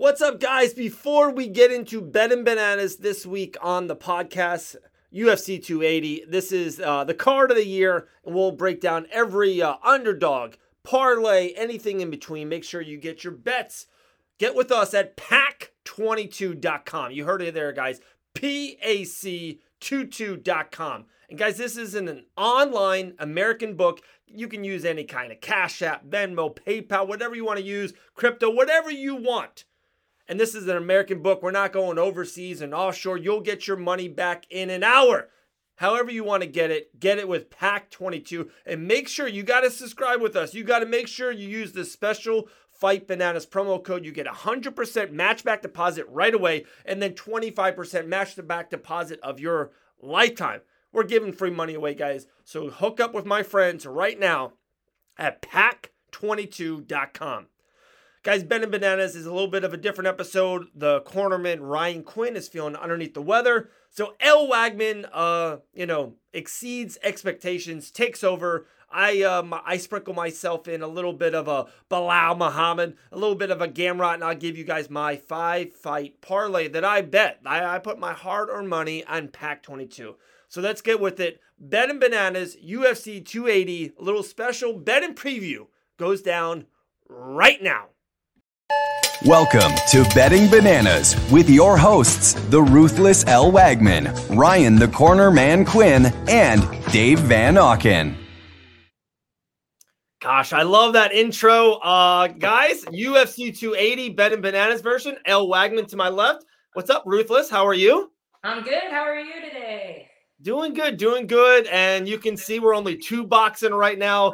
What's up, guys? Before we get into betting bananas this week on the podcast, UFC 280, this is uh, the card of the year, and we'll break down every uh, underdog, parlay, anything in between. Make sure you get your bets. Get with us at pack22.com. You heard it there, guys. PAC22.com. And guys, this is an online American book. You can use any kind of Cash App, Venmo, PayPal, whatever you want to use, crypto, whatever you want and this is an American book. We're not going overseas and offshore. You'll get your money back in an hour. However, you want to get it, get it with Pack 22. And make sure you got to subscribe with us. You got to make sure you use the special Fight Bananas promo code. You get 100% match back deposit right away, and then 25% match the back deposit of your lifetime. We're giving free money away, guys. So hook up with my friends right now at pack22.com. Guys, Betting Bananas is a little bit of a different episode. The cornerman Ryan Quinn is feeling underneath the weather. So Elle Wagman, uh, you know, exceeds expectations, takes over. I um I sprinkle myself in a little bit of a Belal Muhammad, a little bit of a Gamrot, and I'll give you guys my five fight parlay that I bet. I, I put my hard-earned money on Pack 22. So let's get with it. Betting Bananas, UFC 280, a little special bet and preview goes down right now. Welcome to Betting Bananas with your hosts, the ruthless Elle Wagman, Ryan the Corner Man Quinn, and Dave Van Auken. Gosh, I love that intro. Uh, guys, UFC 280 Betting Bananas version. Elle Wagman to my left. What's up, Ruthless? How are you? I'm good. How are you today? Doing good, doing good. And you can see we're only two boxing right now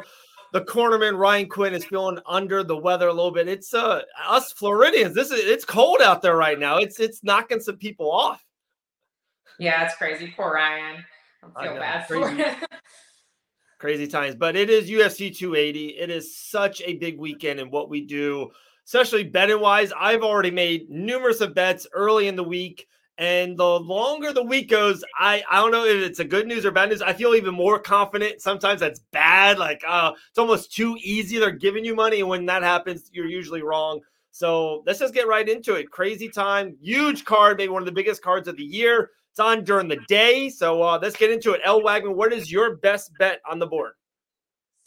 the cornerman Ryan Quinn is feeling under the weather a little bit. It's uh us Floridians. This is it's cold out there right now. It's it's knocking some people off. Yeah, it's crazy. Poor Ryan. I feel I bad for for crazy times, but it is UFC 280. It is such a big weekend in what we do, especially betting wise. I've already made numerous of bets early in the week. And the longer the week goes, I, I don't know if it's a good news or bad news. I feel even more confident. Sometimes that's bad. Like, uh, it's almost too easy. They're giving you money. And when that happens, you're usually wrong. So let's just get right into it. Crazy time. Huge card, maybe one of the biggest cards of the year. It's on during the day. So uh, let's get into it. Elle Wagman, what is your best bet on the board?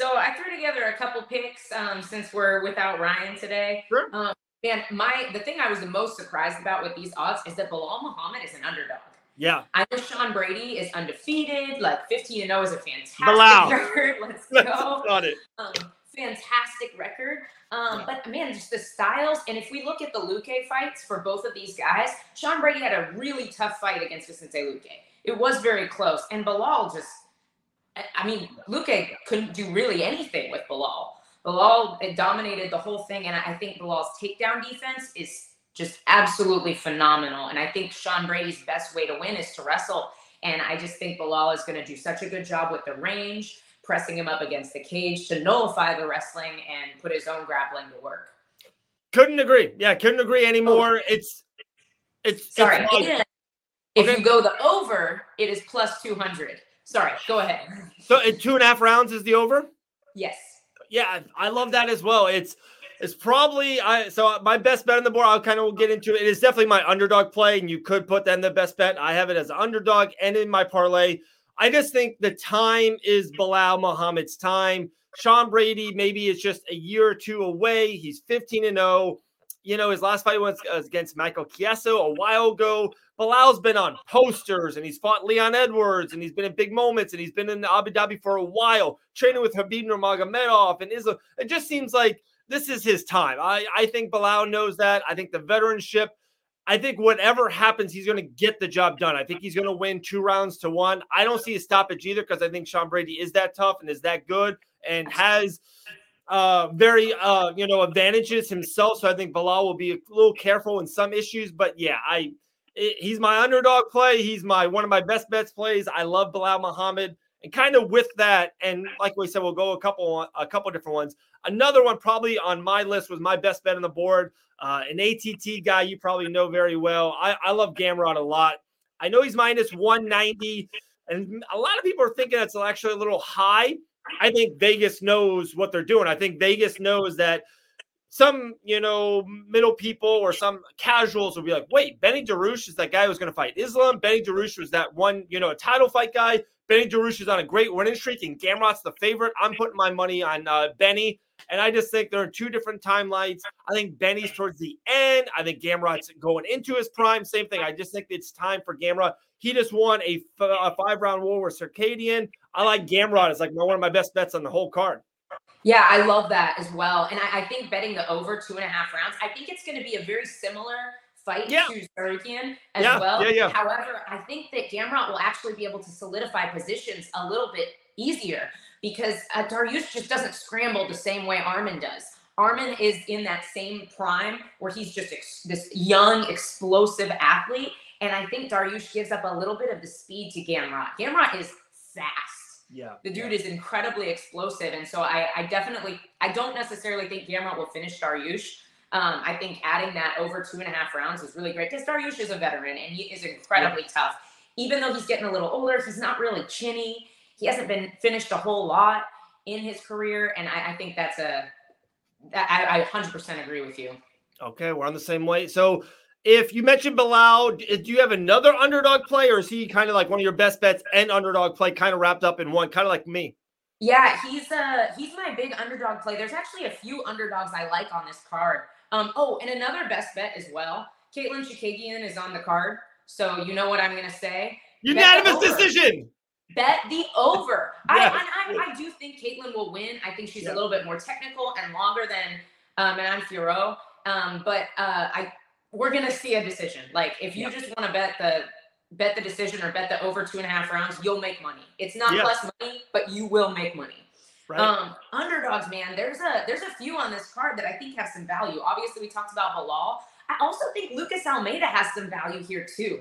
So I threw together a couple picks um, since we're without Ryan today. Sure. Um, Man, my the thing I was the most surprised about with these odds is that Belal Muhammad is an underdog. Yeah. I know Sean Brady is undefeated, like 15 and 0 is a fantastic Belal. record. Let's go. Got it. Um, fantastic record. Um, but man, just the styles. And if we look at the Luque fights for both of these guys, Sean Brady had a really tough fight against Vicente Luque. It was very close. And Belal just, I mean, Luque couldn't do really anything with Belal. Belal dominated the whole thing, and I think Belal's takedown defense is just absolutely phenomenal. And I think Sean Brady's best way to win is to wrestle. And I just think Belal is going to do such a good job with the range, pressing him up against the cage to nullify the wrestling and put his own grappling to work. Couldn't agree. Yeah, couldn't agree anymore. Oh. It's it's sorry. It's if okay. you go the over, it is plus two hundred. Sorry, go ahead. So two and a half rounds is the over. Yes yeah, I love that as well. It's it's probably I so my best bet on the board. I'll kind of get into it. It is definitely my underdog play, and you could put that in the best bet. I have it as an underdog and in my parlay. I just think the time is Belal Muhammad's time. Sean Brady, maybe it's just a year or two away. He's 15 and 0. You know, his last fight was uh, against Michael Chiesa a while ago. Belal's been on posters and he's fought Leon Edwards and he's been in big moments and he's been in Abu Dhabi for a while, training with Khabib Nurmagomedov and Islam. It just seems like this is his time. I, I think Belal knows that. I think the veteranship, I think whatever happens, he's going to get the job done. I think he's going to win two rounds to one. I don't see a stoppage either because I think Sean Brady is that tough and is that good and has – uh, very uh, you know advantages himself. So I think Belal will be a little careful in some issues. But yeah, I he's my underdog play. He's my one of my best bets plays. I love Belal Muhammad. And kind of with that, and like we said, we'll go a couple a couple different ones. Another one probably on my list was my best bet on the board. Uh, an ATT guy you probably know very well. I, I love Gamrot a lot. I know he's minus 190, and a lot of people are thinking that's actually a little high. I think Vegas knows what they're doing. I think Vegas knows that some, you know, middle people or some casuals will be like, wait, Benny Dariush is that guy who's going to fight Islam. Benny Dariush was that one, you know, title fight guy. Benny Dariush is on a great winning streak, and Gamrot's the favorite. I'm putting my money on uh, Benny. And I just think there are two different timelines. I think Benny's towards the end. I think Gamrot's going into his prime. Same thing. I just think it's time for Gamrot. He just won a, f- a five round war with Tsarukyan. I like Gamrot. It's like one of my best bets on the whole card. Yeah, I love that as well. And I, I think betting the over two and a half rounds, I think it's going to be a very similar fight yeah. to Tsarukyan as yeah, well. Yeah, yeah. However, I think that Gamrot will actually be able to solidify positions a little bit easier because uh, Dariush just doesn't scramble the same way Armin does. Armin is in that same prime where he's just ex- this young, explosive athlete. And I think Dariush gives up a little bit of the speed to Gamrot. Gamrot is fast. Yeah. The dude yeah. is incredibly explosive. And so I, I definitely, I don't necessarily think Gamrot will finish Dariush. Um, I think adding that over two and a half rounds is really great because Dariush is a veteran and he is incredibly yeah. tough. Even though he's getting a little older, he's not really chinny he hasn't been finished a whole lot in his career, and I, I think that's a I, I 100% agree with you. Okay, we're on the same way. So if you mentioned Belal, do you have another underdog play, or is he kind of like one of your best bets and underdog play, kind of wrapped up in one, kind of like me? Yeah, he's uh he's my big underdog play. There's actually a few underdogs I like on this card. Um, oh, and another best bet as well. Katlyn Chookagian is on the card, so you know what I'm gonna say. Unanimous decision. Bet the over. Yes. I, I, I, do think Katlyn will win. I think she's a little bit more technical and longer than um, Manon Fiorot. Um, but uh, I we're gonna see a decision. Like if you just want to bet the bet the decision or bet the over two and a half rounds, you'll make money. It's not less money, but you will make money. Right. Um, underdogs, man. There's a there's a few on this card that I think have some value. Obviously, we talked about Belal. I also think Lucas Almeida has some value here too.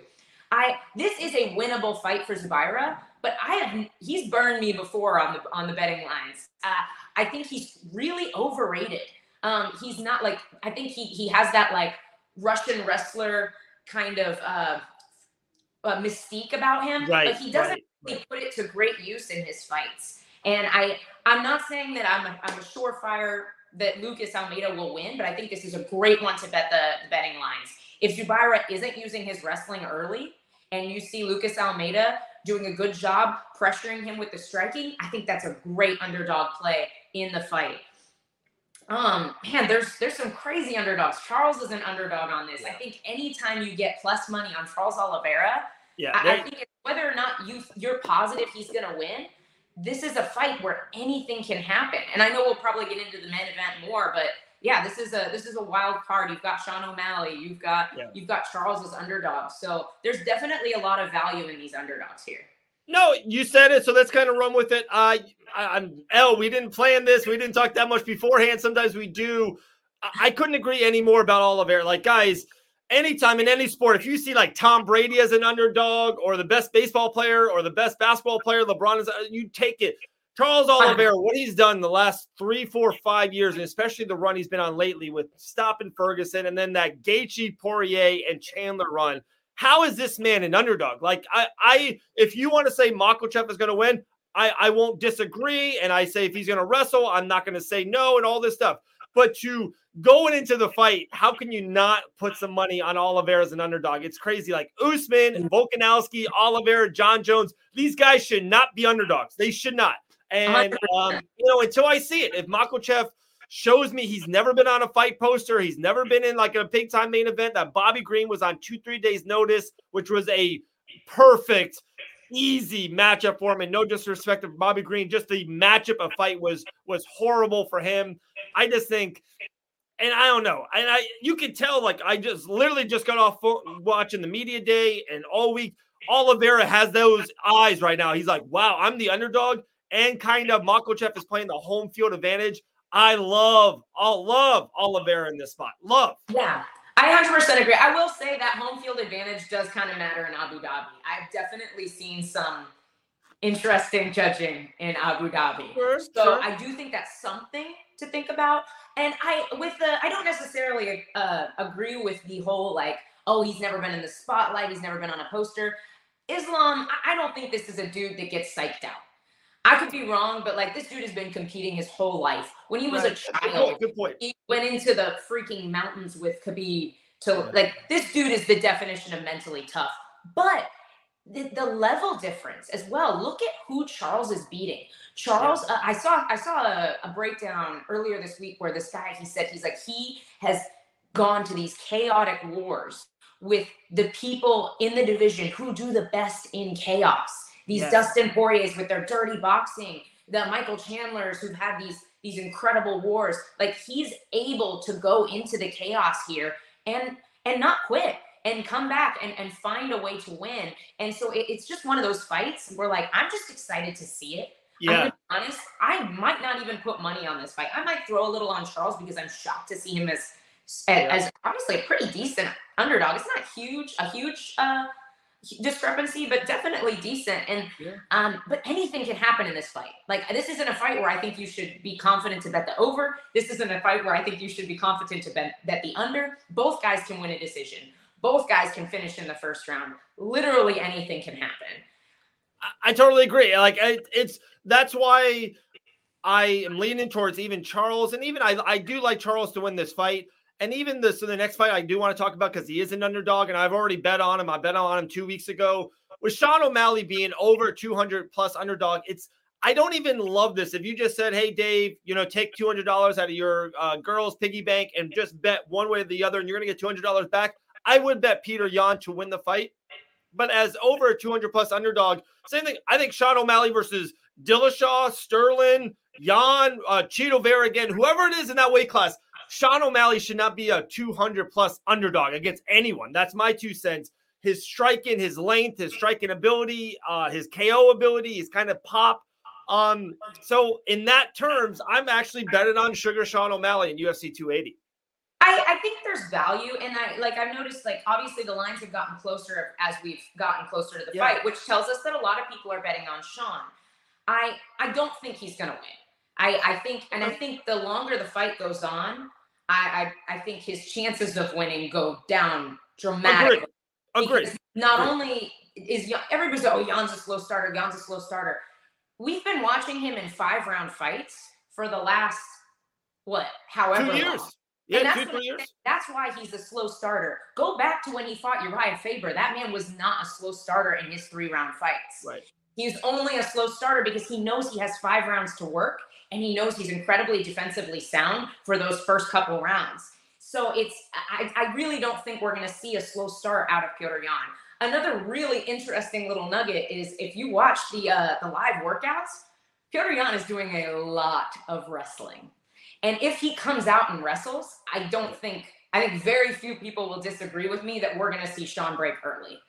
I this is a winnable fight for Zubaira, but I have he's burned me before on the on the betting lines. Uh, I think he's really overrated. Um, he's not like I think he he has that like Russian wrestler kind of uh, uh mystique about him, right, but he doesn't right, really right. put it to great use in his fights. And I I'm not saying that I'm a, I'm a surefire that Lucas Almeida will win, but I think this is a great one to bet the, the betting lines. If Zubaira isn't using his wrestling early, and you see Lucas Almeida doing a good job pressuring him with the striking, I think that's a great underdog play in the fight. Um, man, there's there's some crazy underdogs. Charles is an underdog on this. I think anytime you get plus money on Charles Oliveira, yeah, I, I think whether or not you you're positive he's gonna win, this is a fight where anything can happen. And I know we'll probably get into the main event more, but yeah, this is a this is a wild card. You've got Sean O'Malley, you've got yeah. you've got Charles as underdogs. So there's definitely a lot of value in these underdogs here. No, you said it, so let's kind of run with it. Uh, I, am L. We didn't plan this. We didn't talk that much beforehand. Sometimes we do. I, I couldn't agree any more about Oliver. Like guys, anytime in any sport, if you see like Tom Brady as an underdog, or the best baseball player, or the best basketball player, LeBron is, uh, you take it. Charles Oliveira, what he's done the last three, four, five years, and especially the run he's been on lately with stopping Ferguson and then that Gaethje, Poirier, and Chandler run. How is this man an underdog? Like I, I if you want to say Makhachev is going to win, I, I won't disagree. And I say if he's going to wrestle, I'm not going to say no and all this stuff. But to going into the fight, how can you not put some money on Oliveira as an underdog? It's crazy. Like Usman, Volkanovski, Oliveira, John Jones, these guys should not be underdogs. They should not. And um, you know, until I see it, if Makhachev shows me he's never been on a fight poster, he's never been in like a big time main event, that Bobby Green was on two, three days notice, which was a perfect, easy matchup for him. And no disrespect to Bobby Green, just the matchup of fight was was horrible for him. I just think and I don't know. And I you can tell like I just literally just got off watching the media day and all week Oliveira has those eyes right now. He's like, "Wow, I'm the underdog." and kind of Makhachev is playing the home field advantage. I love, all love Oliveira in this spot. Love. Yeah. I 100% agree. I will say that home field advantage does kind of matter in Abu Dhabi. I've definitely seen some interesting judging in Abu Dhabi. Sure, so sure. I do think that's something to think about. And I with the I don't necessarily uh, agree with the whole like oh he's never been in the spotlight, he's never been on a poster. Islam, I, I don't think this is a dude that gets psyched out. I could be wrong, but like this dude has been competing his whole life. When he was Right. a child. Good point. he went into the freaking mountains with Khabib to like this dude is the definition of mentally tough. But the, the level difference as well. Look at who Charles is beating. Charles, uh, I saw I saw a, a breakdown earlier this week where this guy he said he's like he has gone to these chaotic wars with the people in the division who do the best in chaos. These Yes. Dustin Poiriers with their dirty boxing, the Michael Chandlers who've had these these incredible wars. Like he's able to go into the chaos here and and not quit and come back and, and find a way to win. And so it, it's just one of those fights where like I'm just excited to see it. I'm Yeah. gonna be honest, I might not even put money on this fight. I might throw a little on Charles because I'm shocked to see him as as, as obviously a pretty decent underdog. It's not huge, a huge uh discrepancy, but definitely decent. And Yeah. um, but anything can happen in this fight. Like this isn't a fight where I think you should be confident to bet the over. This isn't a fight where I think you should be confident to bet bet the under. Both guys can win a decision. Both guys can finish in the first round. Literally anything can happen. I, I totally agree. Like I, it's that's why I am leaning towards even Charles, and even I, I do like Charles to win this fight. And even the so the next fight I do want to talk about because he is an underdog, and I've already bet on him. I bet on him two weeks ago with Sean O'Malley being over 200 plus underdog. It's I don't even love this. If you just said, "Hey Dave, you know, take two hundred dollars out of your uh, girls' piggy bank and just bet one way or the other, and you're gonna get two hundred dollars back," I would bet Peter Yan to win the fight. But as over 200 plus underdog, same thing. I think Sean O'Malley versus Dillashaw, Sterling, Yan, uh, Chito Vera again, whoever it is in that weight class, Sean O'Malley should not be a 200 plus underdog against anyone. That's my two cents. His striking, his length, his striking ability, uh, his KO ability, his kind of pop. Um, so in that terms, I'm actually betting on Sugar Sean O'Malley in UFC 280. I, I think there's value and I like I've noticed like obviously the lines have gotten closer as we've gotten closer to the Yeah. fight, which tells us that a lot of people are betting on Sean. I I don't think he's gonna win. I, I think and I think the longer the fight goes on, I I, I think his chances of winning go down dramatically. Agreed. Because Not Agreed. only is everybody's oh Yan's a slow starter, Yan's a slow starter. We've been watching him in five round fights for the last what, however Two years. long. Yeah, And that's two, years. That's why he's a slow starter. Go back to when he fought Urijah Faber. That man was not a slow starter in his three round fights. Right. He's only a slow starter because he knows he has five rounds to work and he knows he's incredibly defensively sound for those first couple rounds. So it's I, I really don't think we're gonna see a slow start out of Petr Yan. Another really interesting little nugget is if you watch the uh, the live workouts, Petr Yan is doing a lot of wrestling. And if he comes out and wrestles, I don't think I think very few people will disagree with me that we're going to see Sean break early.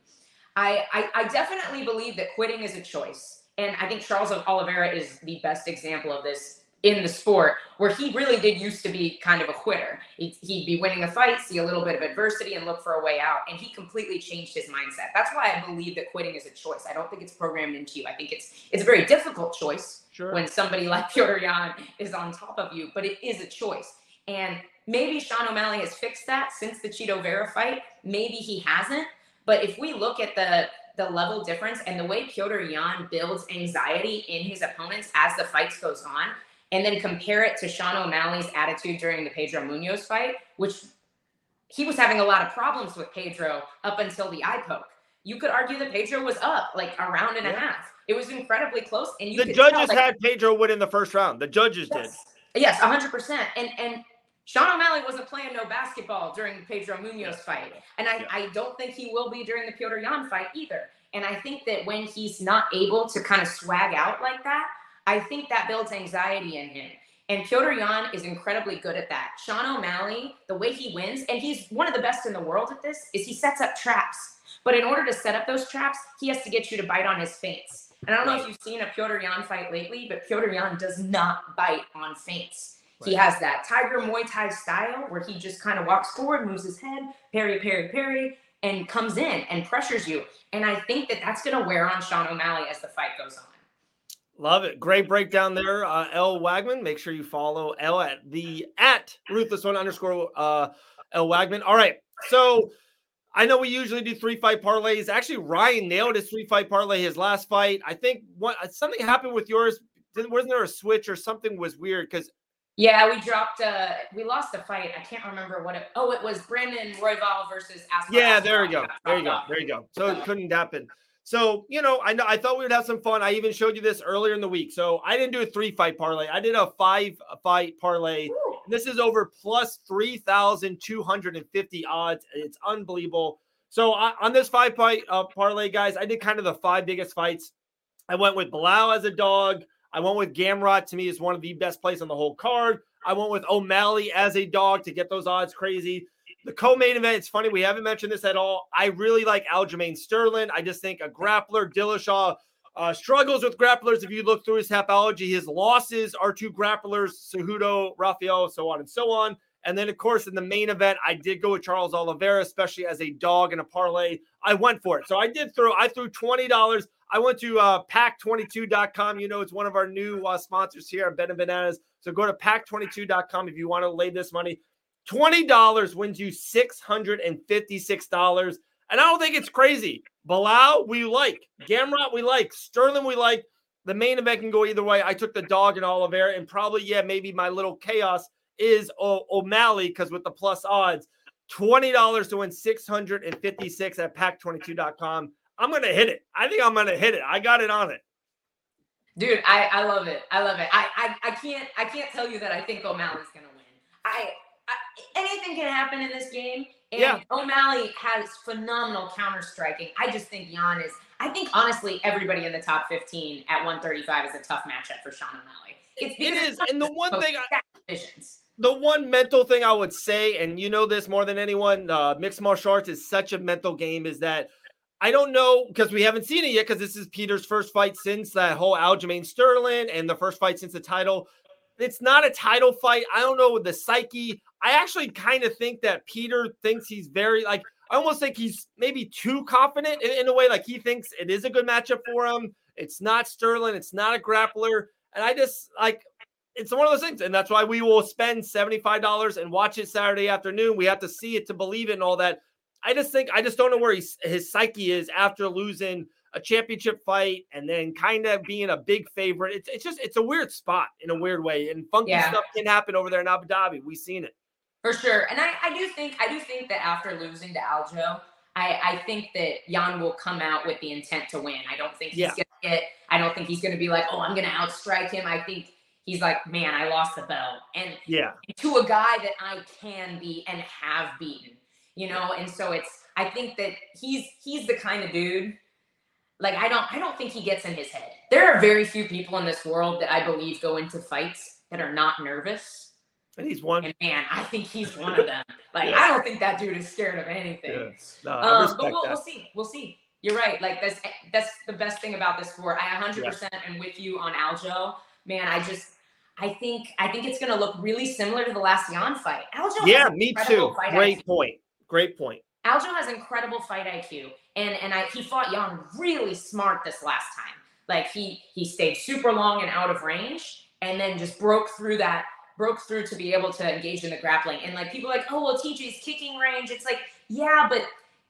I, I I definitely believe that quitting is a choice, and I think Charles Oliveira is the best example of this in the sport, where he really did used to be kind of a quitter. He'd, he'd be winning a fight, see a little bit of adversity, and look for a way out. And he completely changed his mindset. That's why I believe that quitting is a choice. I don't think it's programmed into you. I think it's it's a very difficult choice Sure. when somebody like Petr Yan is on top of you, but it is a choice. And maybe Sean O'Malley has fixed that since the Chito Vera fight. Maybe he hasn't. But if we look at the the level difference and the way Petr Yan builds anxiety in his opponents as the fights goes on, and then compare it to Sean O'Malley's attitude during the Pedro Munhoz fight, which he was having a lot of problems with Pedro up until the eye poke. You could argue that Pedro was up like a round and a half. It was incredibly close, and you the could tell, judges like, had Pedro win in the first round. The judges did. Yes, yes, hundred percent. And and Sean O'Malley wasn't playing no basketball during the Pedro Munhoz fight, and I, Yeah. I don't think he will be during the Petr Yan fight either. And I think that when he's not able to kind of swag out like that, I think that builds anxiety in him. And Petr Yan is incredibly good at that. Sean O'Malley, the way he wins, and he's one of the best in the world at this, is he sets up traps. But in order to set up those traps, he has to get you to bite on his feints. And I don't know if you've seen a Petr Yan fight lately, but Petr Yan does not bite on feints. He has that Tiger Muay Thai style where he just kind of walks forward, moves his head, parry, parry, parry, and comes in and pressures you. And I think that that's going to wear on Sean O'Malley as the fight goes on. Love it. Great breakdown there, uh, Elle Wagman. Make sure you follow L at the at ruthless one underscore uh, Elle Wagman. All right. So I know we usually do three fight parlays. Actually, Ryan nailed his three fight parlay his last fight. I think what something happened with yours. Wasn't there a switch or something was weird? Because yeah, we dropped. Uh, we lost a fight. I can't remember what it. Oh, it was Brandon Royval versus. Yeah, there you go. There you go. There you go. So it couldn't happen. So you know, I know I thought we would have some fun. I even showed you this earlier in the week. So I didn't do a three fight parlay. I did a five fight parlay. This is over plus three thousand two hundred and fifty odds. It's unbelievable. So I, on this five fight uh, parlay, guys, I did kind of the five biggest fights. I went with Belal as a dog. I went with Gamrot. To me, is one of the best plays on the whole card. I went with O'Malley as a dog to get those odds crazy. The co-main event, it's funny, we haven't mentioned this at all. I really like Aljamain Sterling. I just think a grappler, Dillashaw, uh, struggles with grapplers. If you look through his Tapology, his losses are to grapplers, Cejudo, Rafael, so on and so on. And then, of course, in the main event, I did go with Charles Oliveira, especially as a dog in a parlay. I went for it. So I did throw, I threw $20. I went to uh, pack22.com. You know, it's one of our new uh, sponsors here at Betting Bananas. So go to pack22.com if you want to lay this money. $20 wins you $656. And I don't think it's crazy. Belal, we like. Gamrot, we like. Sterling, we like. The main event can go either way. I took the dog and Oliveira, and probably, yeah, maybe my little chaos is o- O'Malley because with the plus odds, $20 to win 656 at pack22.com. I'm going to hit it. I think I'm going to hit it. I got it on it. Dude, I, I love it. I love it. I, I I can't I can't tell you that I think O'Malley's gonna win. I anything can happen in this game. And yeah. O'Malley has phenomenal counter striking. I just think Yan is. I think honestly, everybody in the top 15 at 135 is a tough matchup for Sean O'Malley. It's it is, and the one thing I, the one mental thing I would say, and you know this more than anyone, uh, mixed martial arts is such a mental game. Is that I don't know because we haven't seen it yet because this is Peter's first fight since that whole Aljamain Sterling and the first fight since the title. It's not a title fight. I don't know the psyche. I actually kind of think that Peter thinks he's very like I almost think he's maybe too confident in, in, a way. Like he thinks it is a good matchup for him. It's not Sterling. It's not a grappler. And I just like it's one of those things. And that's why we will spend $75 and watch it Saturday afternoon. We have to see it to believe it and all that. I just think I just don't know where he's, his psyche is after losing a championship fight and then kind of being a big favorite. It's, it's just it's a weird spot in a weird way. And funky yeah. stuff can happen over there in Abu Dhabi. We've seen it. For sure. And I, I do think I do think that after losing to Aljo, I, I think that Yan will come out with the intent to win. I don't think he's yeah. gonna get I don't think he's gonna be like, oh, I'm gonna outstrike him. I think he's like, man, I lost the belt. And yeah, to a guy that I can beat and have beaten, you know, and so it's I think that he's he's the kind of dude like I don't I don't think he gets in his head. There are very few people in this world that I believe go into fights that are not nervous and he's one. And man, I think he's one of them. Like yeah. I don't think that dude is scared of anything. Yeah. No, um, but we'll, we'll, see. We'll see. You're right. Like that's that's the best thing about this sport. I 100% yeah. am with you on Aljo. Man, I just I think I think it's going to look really similar to the last Yan fight. Aljo. Yeah, me too. Great point. Great point. Aljo has incredible fight IQ, and and I he fought Yan really smart this last time. Like he he stayed super long and out of range, and then just broke through that broke through to be able to engage in the grappling. And like people like, oh well, TJ's kicking range. It's like, yeah, but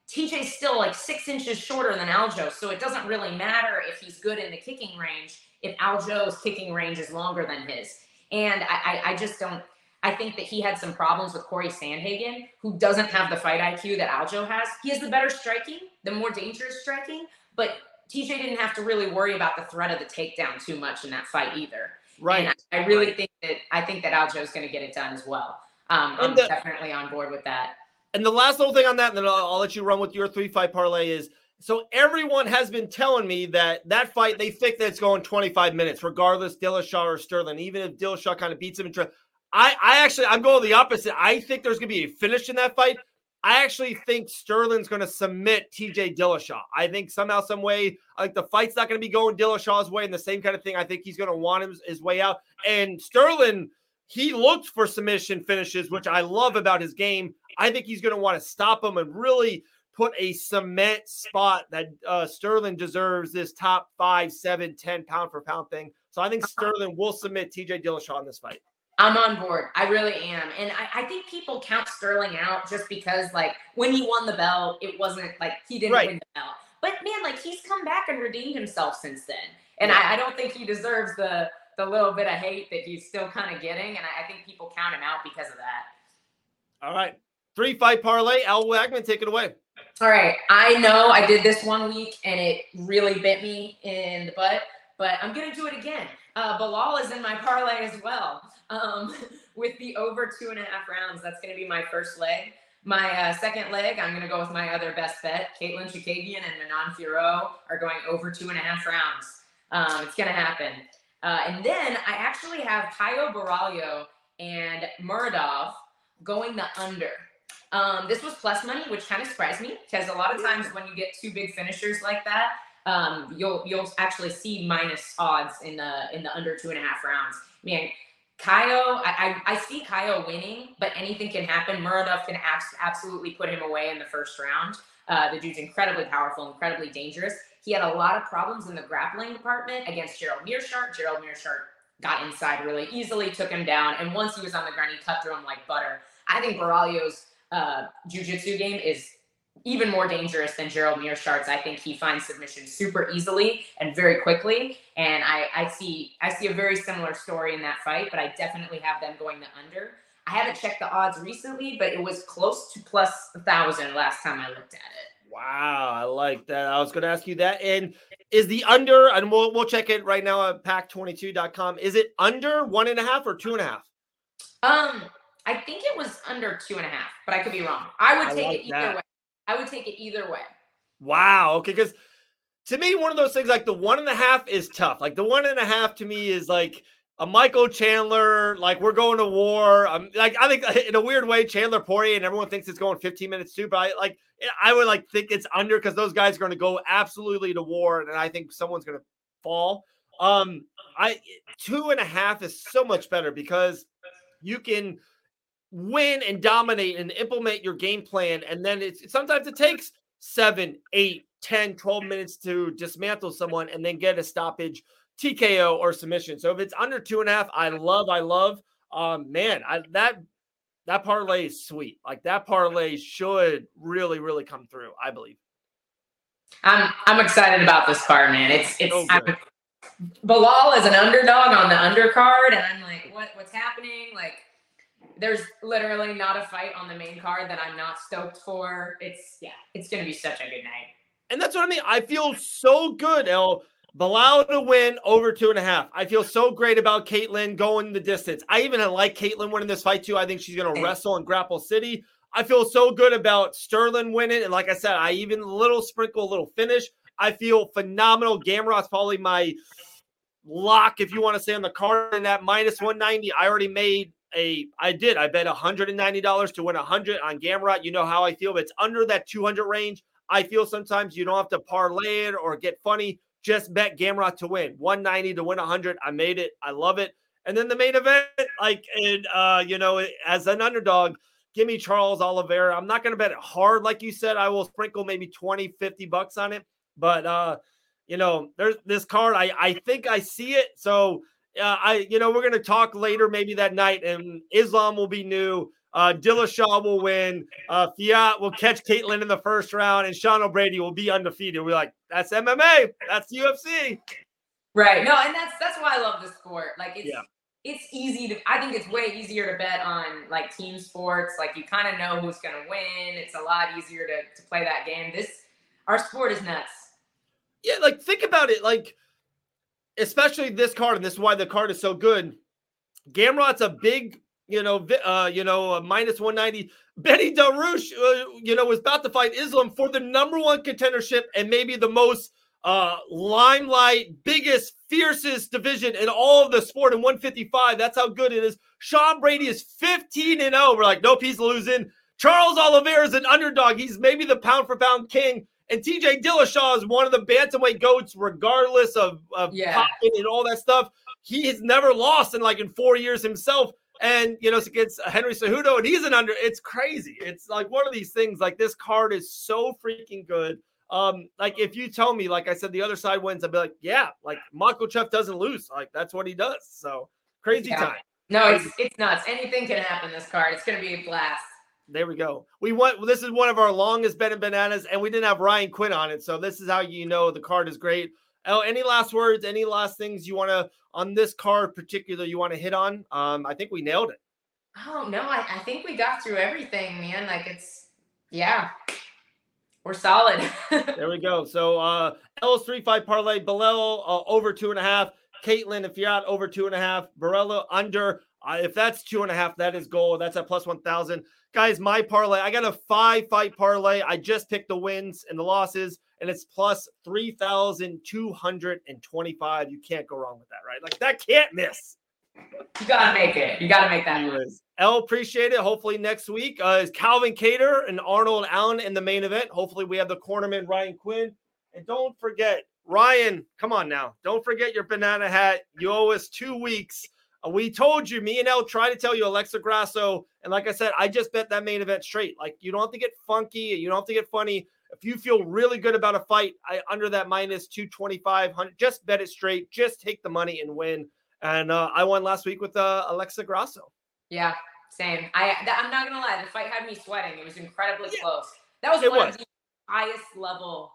TJ's still like six inches shorter than Aljo, so it doesn't really matter if he's good in the kicking range if Aljo's kicking range is longer than his. And I, I, I just don't. I think that he had some problems with Corey Sandhagen, who doesn't have the fight IQ that Aljo has. He has the better striking, the more dangerous striking, but TJ didn't have to really worry about the threat of the takedown too much in that fight either. Right. And I, I really right. think that I think that Aljo is going to get it done as well. Um, I'm the, definitely on board with that. And the last little thing on that, and then I'll, I'll let you run with your three fight parlay is so everyone has been telling me that that fight they think that it's going 25 minutes, regardless Dillashaw or Sterling. Even if Dillashaw kind of beats him I I actually I'm going the opposite. I think there's going to be a finish in that fight. I actually think Sterling's going to submit TJ Dillashaw. I think somehow, some way, like the fight's not going to be going Dillashaw's way, and the same kind of thing. I think he's going to want his, his way out. And Sterling, he looked for submission finishes, which I love about his game. I think he's going to want to stop him and really put a cement spot that uh, Sterling deserves this top five, seven, 10 pound for pound thing. So I think Sterling will submit TJ Dillashaw in this fight. I'm on board. I really am. And I, I, think people count Sterling out just because, like, when he won the belt, it wasn't like he didn't right. win the belt. But man, like, he's come back and redeemed himself since then. And yeah. I, I, don't think he deserves the the little bit of hate that he's still kind of getting. And I, I, think people count him out because of that. All right. Three fight parlay. Elle Wagman, take it away. All right. I know I did this one week and it really bit me in the butt, but I'm going to do it again. Uh, Belal is in my parlay as well um, with the over two and a half rounds. That's going to be my first leg. My uh, second leg, I'm going to go with my other best bet. Katlyn Chookagian and Manon Fiorot are going over two and a half rounds. Um, it's going to happen. Uh, and then I actually have Caio Borralho and Muradov going the under. Um, this was plus money, which kind of surprised me because a lot of times when you get two big finishers like that, um, you'll you'll actually see minus odds in the in the under two and a half rounds. Man, Caio, I, I, I see Caio winning, but anything can happen. Muradov can abs- absolutely put him away in the first round. Uh, the dude's incredibly powerful, incredibly dangerous. He had a lot of problems in the grappling department against Gerald Meerschaert. Gerald Meerschaert got inside really easily, took him down, and once he was on the ground, he cut through him like butter. I think Borralho's uh, jiu-jitsu game is even more dangerous than Gerald Meerschaert's. I think he finds submission super easily and very quickly. And I, I see I see a very similar story in that fight, but I definitely have them going the under. I haven't checked the odds recently, but it was close to plus a thousand last time I looked at it. Wow, I like that. I was going to ask you that. And is the under, and we'll we'll check it right now at pack22.com. Is it under one and a half or two and a half? Um, I think it was under two and a half, but I could be wrong. I would I take like it either that. way. I would take it either way. Wow. Okay. Because to me, one of those things like the one and a half is tough. Like the one and a half to me is like a Michael Chandler, like we're going to war. I'm like I think in a weird way, Chandler Poirier, and everyone thinks it's going 15 minutes too. But I like I would like think it's under because those guys are going to go absolutely to war, and I think someone's going to fall. Um, I two and a half is so much better because you can win and dominate and implement your game plan. And then it's sometimes it takes seven, eight, 10, 12 minutes to dismantle someone and then get a stoppage, TKO or submission. So if it's under two and a half, I love, I love. Um, man, I that that parlay is sweet. Like that parlay should really, really come through, I believe. I'm I'm excited about this card, man. It's it's so Belal is an underdog on the undercard, and I'm like, what what's happening? Like there's literally not a fight on the main card that I'm not stoked for. It's yeah, it's gonna be such a good night. And that's what I mean. I feel so good, El. Belal to win over two and a half. I feel so great about Katlyn going the distance. I even like Katlyn winning this fight too. I think she's going to wrestle in Grapple City. I feel so good about Sterling winning. And like I said, I even little sprinkle, a little finish. I feel phenomenal. Gamrot's probably my lock, if you want to say on the card in that minus 190. I already made a I did. I bet $190 to win 100 on Gamrot. You know how I feel. If it's under that 200 range, I feel sometimes you don't have to parlay it or get funny. Just bet Gamrot to win. 190 to win 100. I made it. I love it. And then the main event, like, and, uh, you know, as an underdog, give me Charles Oliveira. I'm not going to bet it hard. Like you said, I will sprinkle maybe 20, 50 bucks on it. But, uh, you know, there's this card. I, I think I see it. So uh, I, you know, we're going to talk later, maybe that night, and Islam will be new. Uh, Dillashaw will win. Uh, Fiorot will catch Katlyn in the first round, and Sean O'Brady will be undefeated. We're like, that's MMA. That's UFC. Right. No, and that's that's why I love the sport. Like, it's yeah. it's easy to. I think it's way easier to bet on like team sports. Like, you kind of know who's going to win. It's a lot easier to to play that game. This our sport is nuts. Yeah, like think about it. Like especially this card, and this is why the card is so good. Gamrot's a big, you know, uh, you know, a minus 190. Beneil Dariush, uh, you know, was about to fight Islam for the number one contendership and maybe the most uh limelight, biggest, fiercest division in all of the sport in 155. That's how good it is. Sean Brady is 15 and 0. We're like, nope, he's losing. Charles Oliveira is an underdog. He's maybe the pound for pound king. And TJ Dillashaw is one of the bantamweight goats, regardless of, of yeah. and all that stuff. He has never lost in like in four years himself. and you know it's against Henry Cejudo, and he's an under. It's crazy. It's like one of these things. Like this card is so freaking good. Um, like if you tell me, like I said, the other side wins, I'd be like, yeah, like Makhachev doesn't lose. Like that's what he does. So crazy yeah. time. No, it's it's nuts. Anything can happen this card. It's gonna be a blast. There we go. We went. This is one of our longest betting bananas, and we didn't have Ryan Quinn on it. So this is how you know the card is great. Oh, any last words? Any last things you want to on this card, particular you want to hit on? Um, I think we nailed it. Oh no, I, I think we got through everything, man. Like it's yeah, we're solid. there we go. So uh Ellis three five parlay, Belal uh, over two and a half, Katlyn and Fiorot over two and a half, Borralho under. Uh, if that's two and a half, that is gold. That's at plus one thousand. Guys, my parlay, I got a five fight parlay. I just picked the wins and the losses, and it's plus 3,225. You can't go wrong with that, right? Like that can't miss. You gotta make it. You gotta make that. Anyways, L appreciate it. Hopefully next week uh, is Calvin Kattar and Arnold Allen in the main event. Hopefully we have the cornerman Ryan Quinn. And don't forget, Ryan, come on now. Don't forget your banana hat. You owe us two weeks we told you, me and El try to tell you Alexa Grasso. And like I said, I just bet that main event straight. Like you don't have to get funky, you don't have to get funny. If you feel really good about a fight I, under that minus 225, just bet it straight. Just take the money and win. And uh, I won last week with uh, Alexa Grasso. Yeah, same. I I'm not gonna lie, the fight had me sweating. It was incredibly yeah. close. That was it one was. of the highest level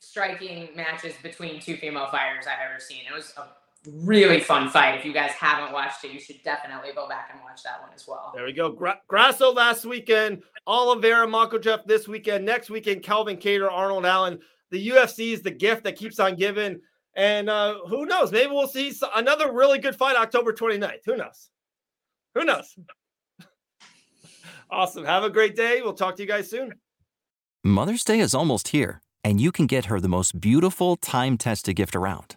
striking matches between two female fighters I've ever seen. It was a really fun fight. If you guys haven't watched it, you should definitely go back and watch that one as well. There we go. Gra- Grasso last weekend, Oliveira, Makhachev this weekend. Next weekend, Calvin Kattar, Arnold Allen. The UFC is the gift that keeps on giving. And uh, who knows? Maybe we'll see another really good fight October 29th. Who knows? Who knows? awesome. Have a great day. We'll talk to you guys soon. Mother's Day is almost here, and you can get her the most beautiful time tested gift around